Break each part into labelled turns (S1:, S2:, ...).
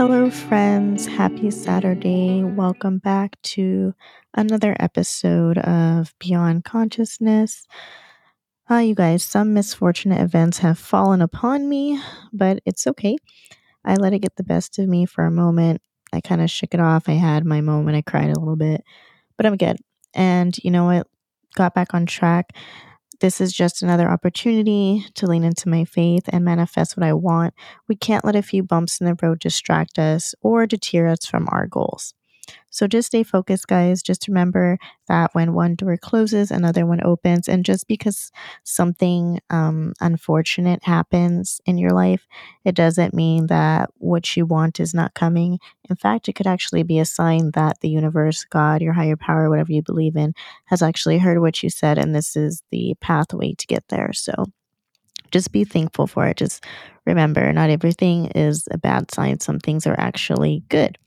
S1: Hello, friends. Happy Saturday. Welcome back to another episode of Beyond Consciousness. Hi, you guys. Some misfortunate events have fallen upon me, but it's okay. I let it get the best of me for a moment. I kind of shook it off. I had my moment. I cried a little bit, but I'm good. And you know what? Got back on track. This is just another opportunity to lean into my faith and manifest what I want. We can't let a few bumps in the road distract us or deter us from our goals. So just stay focused, guys. Just remember that when one door closes, another one opens. And just because something um, unfortunate happens in your life, it doesn't mean that what you want is not coming. In fact, it could actually be a sign that the universe, God, your higher power, whatever you believe in, has actually heard what you said. And this is the pathway to get there. So just be thankful for it. Just remember, not everything is a bad sign. Some things are actually good.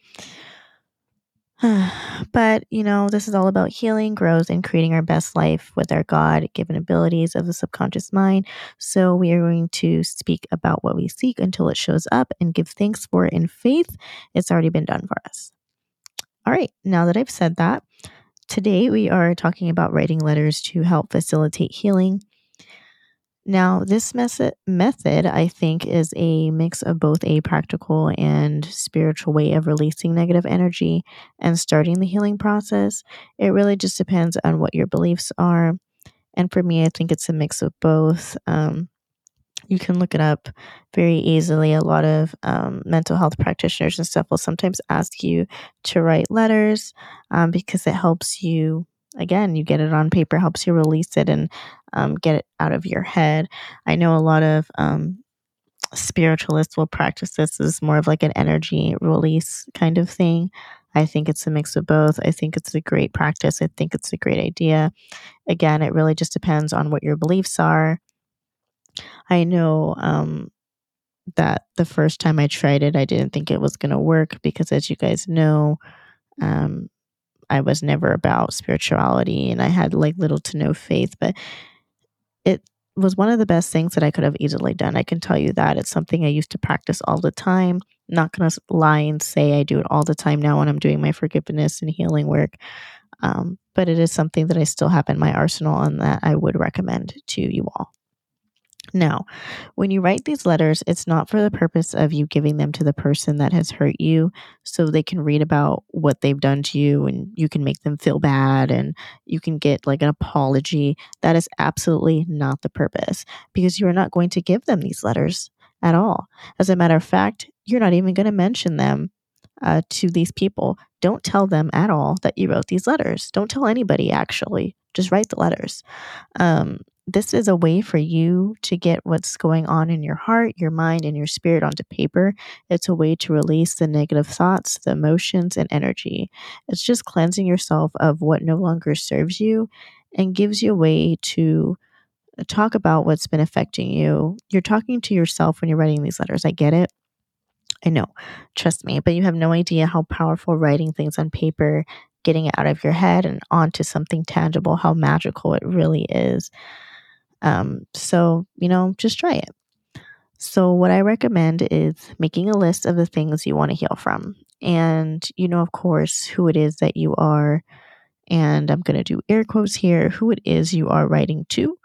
S1: but, you know, this is all about healing, growth, and creating our best life with our God given abilities of the subconscious mind. So, we are going to speak about what we seek until it shows up and give thanks for it in faith. It's already been done for us. All right, now that I've said that, today we are talking about writing letters to help facilitate healing now, this method, I think, is a mix of both a practical and spiritual way of releasing negative energy and starting the healing process. It really just depends on what your beliefs are. And for me, I think it's a mix of both. Um, you can look it up very easily. A lot of um, mental health practitioners and stuff will sometimes ask you to write letters um, because it helps you again, you get it on paper, helps you release it and um, get it out of your head. I know a lot of um, spiritualists will practice this as more of like an energy release kind of thing. I think it's a mix of both. I think it's a great practice. I think it's a great idea. Again, it really just depends on what your beliefs are. I know um, that the first time I tried it, I didn't think it was going to work because, as you guys know, um, I was never about spirituality and I had like little to no faith, but it was one of the best things that I could have easily done. I can tell you that. It's something I used to practice all the time. I'm not going to lie and say I do it all the time now when I'm doing my forgiveness and healing work. Um, but it is something that I still have in my arsenal and that I would recommend to you all. Now, when you write these letters, it's not for the purpose of you giving them to the person that has hurt you so they can read about what they've done to you and you can make them feel bad and you can get like an apology. That is absolutely not the purpose because you are not going to give them these letters at all. As a matter of fact, you're not even going to mention them uh, to these people. Don't tell them at all that you wrote these letters. Don't tell anybody, actually. Just write the letters. Um, this is a way for you to get what's going on in your heart, your mind, and your spirit onto paper. It's a way to release the negative thoughts, the emotions, and energy. It's just cleansing yourself of what no longer serves you and gives you a way to uh, talk about what's been affecting you. You're talking to yourself when you're writing these letters. I get it. I know, trust me, but you have no idea how powerful writing things on paper, getting it out of your head and onto something tangible, how magical it really is. Um, so, you know, just try it. So, what I recommend is making a list of the things you want to heal from. And you know, of course, who it is that you are. And I'm going to do air quotes here who it is you are writing to.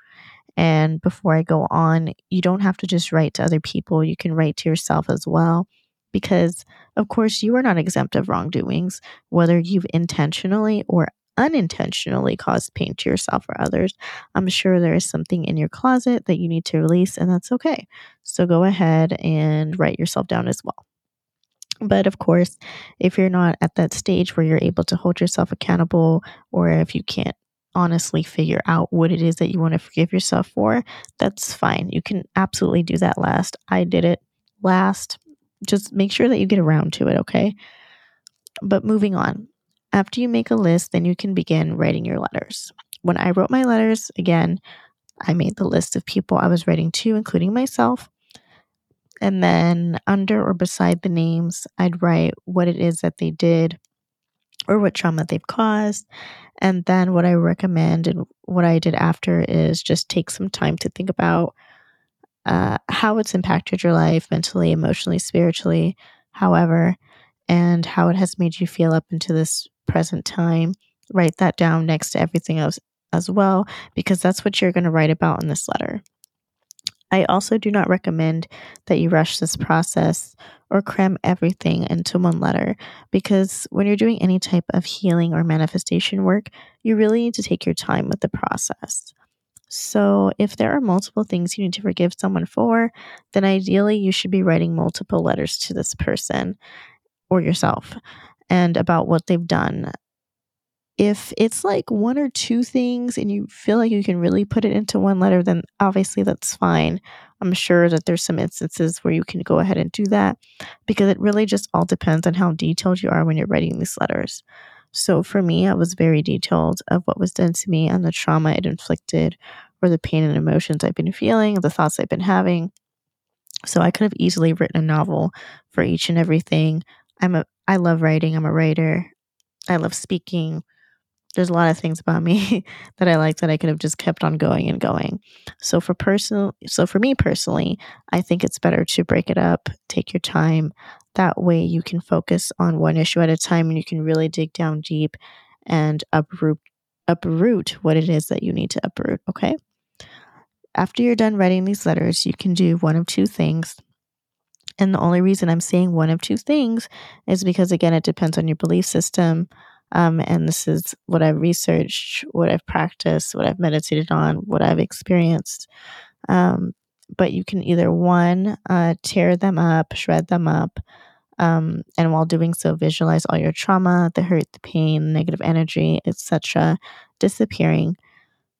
S1: And before I go on, you don't have to just write to other people, you can write to yourself as well. Because, of course, you are not exempt of wrongdoings, whether you've intentionally or unintentionally caused pain to yourself or others, I'm sure there is something in your closet that you need to release, and that's okay. So go ahead and write yourself down as well. But of course, if you're not at that stage where you're able to hold yourself accountable, or if you can't honestly figure out what it is that you want to forgive yourself for, that's fine. You can absolutely do that last. I did it last. Just make sure that you get around to it, okay? But moving on, after you make a list, then you can begin writing your letters. When I wrote my letters, again, I made the list of people I was writing to, including myself. And then under or beside the names, I'd write what it is that they did or what trauma they've caused. And then what I recommend and what I did after is just take some time to think about uh, how it's impacted your life mentally, emotionally, spiritually, however, and how it has made you feel up into this present time. Write that down next to everything else as well, because that's what you're going to write about in this letter. I also do not recommend that you rush this process or cram everything into one letter because when you're doing any type of healing or manifestation work, you really need to take your time with the process. So, if there are multiple things you need to forgive someone for, then ideally you should be writing multiple letters to this person or yourself and about what they've done. If it's like one or two things and you feel like you can really put it into one letter, then obviously that's fine. I'm sure that there's some instances where you can go ahead and do that because it really just all depends on how detailed you are when you're writing these letters. So for me, I was very detailed of what was done to me and the trauma it inflicted, or the pain and emotions I've been feeling, the thoughts I've been having. So I could have easily written a novel for each and everything. I'm a I love writing. I'm a writer. I love speaking. There's a lot of things about me that I like that I could have just kept on going and going. So for personal so for me personally, I think it's better to break it up, take your time, that way, you can focus on one issue at a time and you can really dig down deep and uproot uproot what it is that you need to uproot, okay? After you're done writing these letters, you can do one of two things. And the only reason I'm saying one of two things is because, again, it depends on your belief system. Um, and this is what I've researched, what I've practiced, what I've meditated on, what I've experienced. Um, but you can either one, uh, tear them up, shred them up, um, and while doing so, visualize all your trauma, the hurt, the pain, negative energy, etc., disappearing.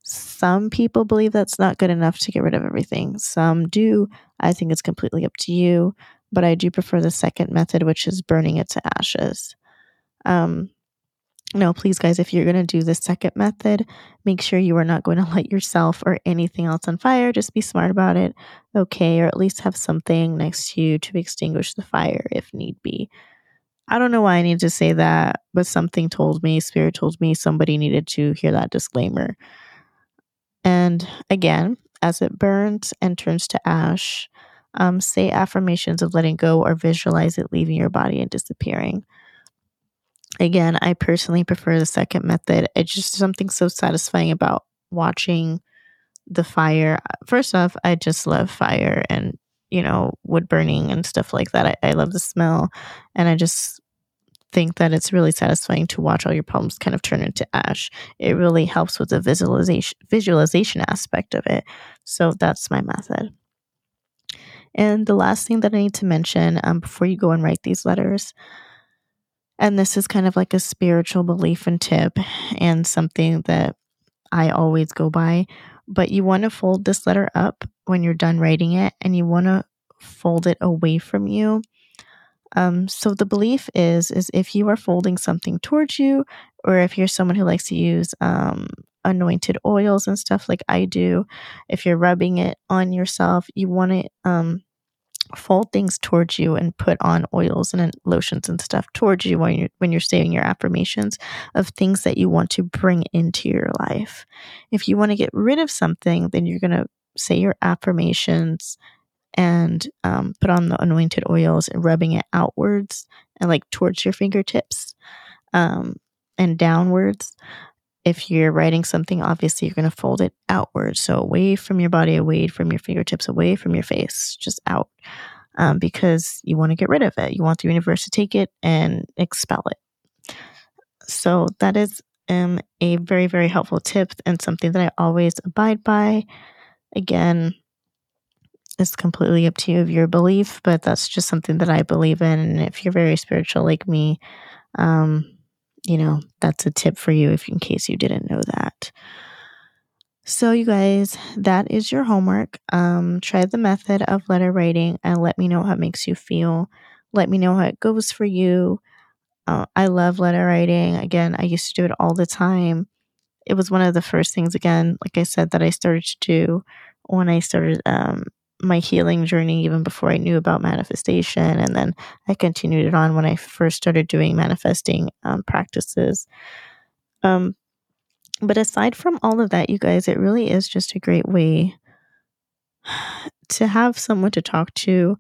S1: Some people believe that's not good enough to get rid of everything. Some do. I think it's completely up to you, but I do prefer the second method, which is burning it to ashes. Um, no, please, guys, if you're going to do the second method, make sure you are not going to light yourself or anything else on fire. Just be smart about it, okay? Or at least have something next to you to extinguish the fire if need be. I don't know why I need to say that, but something told me, Spirit told me somebody needed to hear that disclaimer. And again, as it burns and turns to ash, um, say affirmations of letting go or visualize it leaving your body and disappearing. Again, I personally prefer the second method. It's just something so satisfying about watching the fire. First off, I just love fire and, you know, wood burning and stuff like that. I, I love the smell. And I just think that it's really satisfying to watch all your problems kind of turn into ash. It really helps with the visualization visualization aspect of it. So that's my method. And the last thing that I need to mention um, before you go and write these letters and this is kind of like a spiritual belief and tip and something that I always go by. But you want to fold this letter up when you're done writing it and you want to fold it away from you. Um, so the belief is is if you are folding something towards you, or if you're someone who likes to use um, anointed oils and stuff like I do, if you're rubbing it on yourself, you want to um, fold things towards you and put on oils and lotions and stuff towards you when you're when you're saying your affirmations of things that you want to bring into your life. If you want to get rid of something, then you're gonna say your affirmations and um, put on the anointed oils and rubbing it outwards and like towards your fingertips um, and downwards. If you're writing something, obviously you're going to fold it outwards. So away from your body, away from your fingertips, away from your face, just out. Um, because you want to get rid of it. You want the universe to take it and expel it. So that is um, a very, very helpful tip and something that I always abide by. Again, it's completely up to you of your belief, but that's just something that I believe in. And if you're very spiritual like me, um, you know, that's a tip for you if in case you didn't know that. So, you guys, that is your homework. Um, try the method of letter writing and let me know how it makes you feel. Let me know how it goes for you. Uh, I love letter writing. Again, I used to do it all the time. It was one of the first things, again, like I said, that I started to do when I started um, my healing journey even before I knew about manifestation. And then I continued it on when I first started doing manifesting um, practices. Um, but aside from all of that, you guys, it really is just a great way to have someone to talk to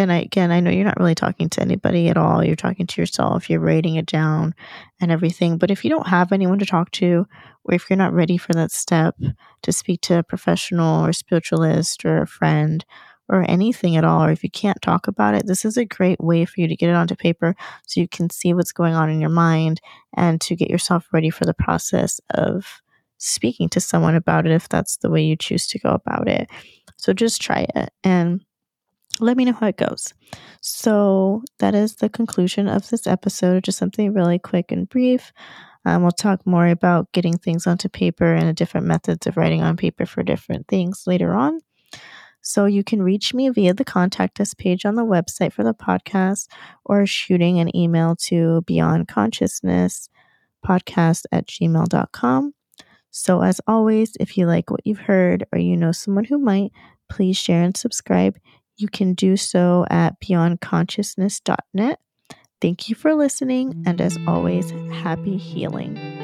S1: and I, again, I know you're not really talking to anybody at all. You're talking to yourself. You're writing it down and everything. But if you don't have anyone to talk to, or if you're not ready for that step to speak to a professional or spiritualist or a friend or anything at all, or if you can't talk about it, this is a great way for you to get it onto paper so you can see what's going on in your mind and to get yourself ready for the process of speaking to someone about it if that's the way you choose to go about it. So just try it and let me know how it goes. So that is the conclusion of this episode, just something really quick and brief. Um, we'll talk more about getting things onto paper and different methods of writing on paper for different things later on. So you can reach me via the contact us page on the website for the podcast or shooting an email to beyond consciousness podcast at gmail.com. So, as always, if you like what you've heard or you know someone who might, please share and subscribe. You can do so at beyondconsciousness.net. Thank you for listening, and as always, happy healing.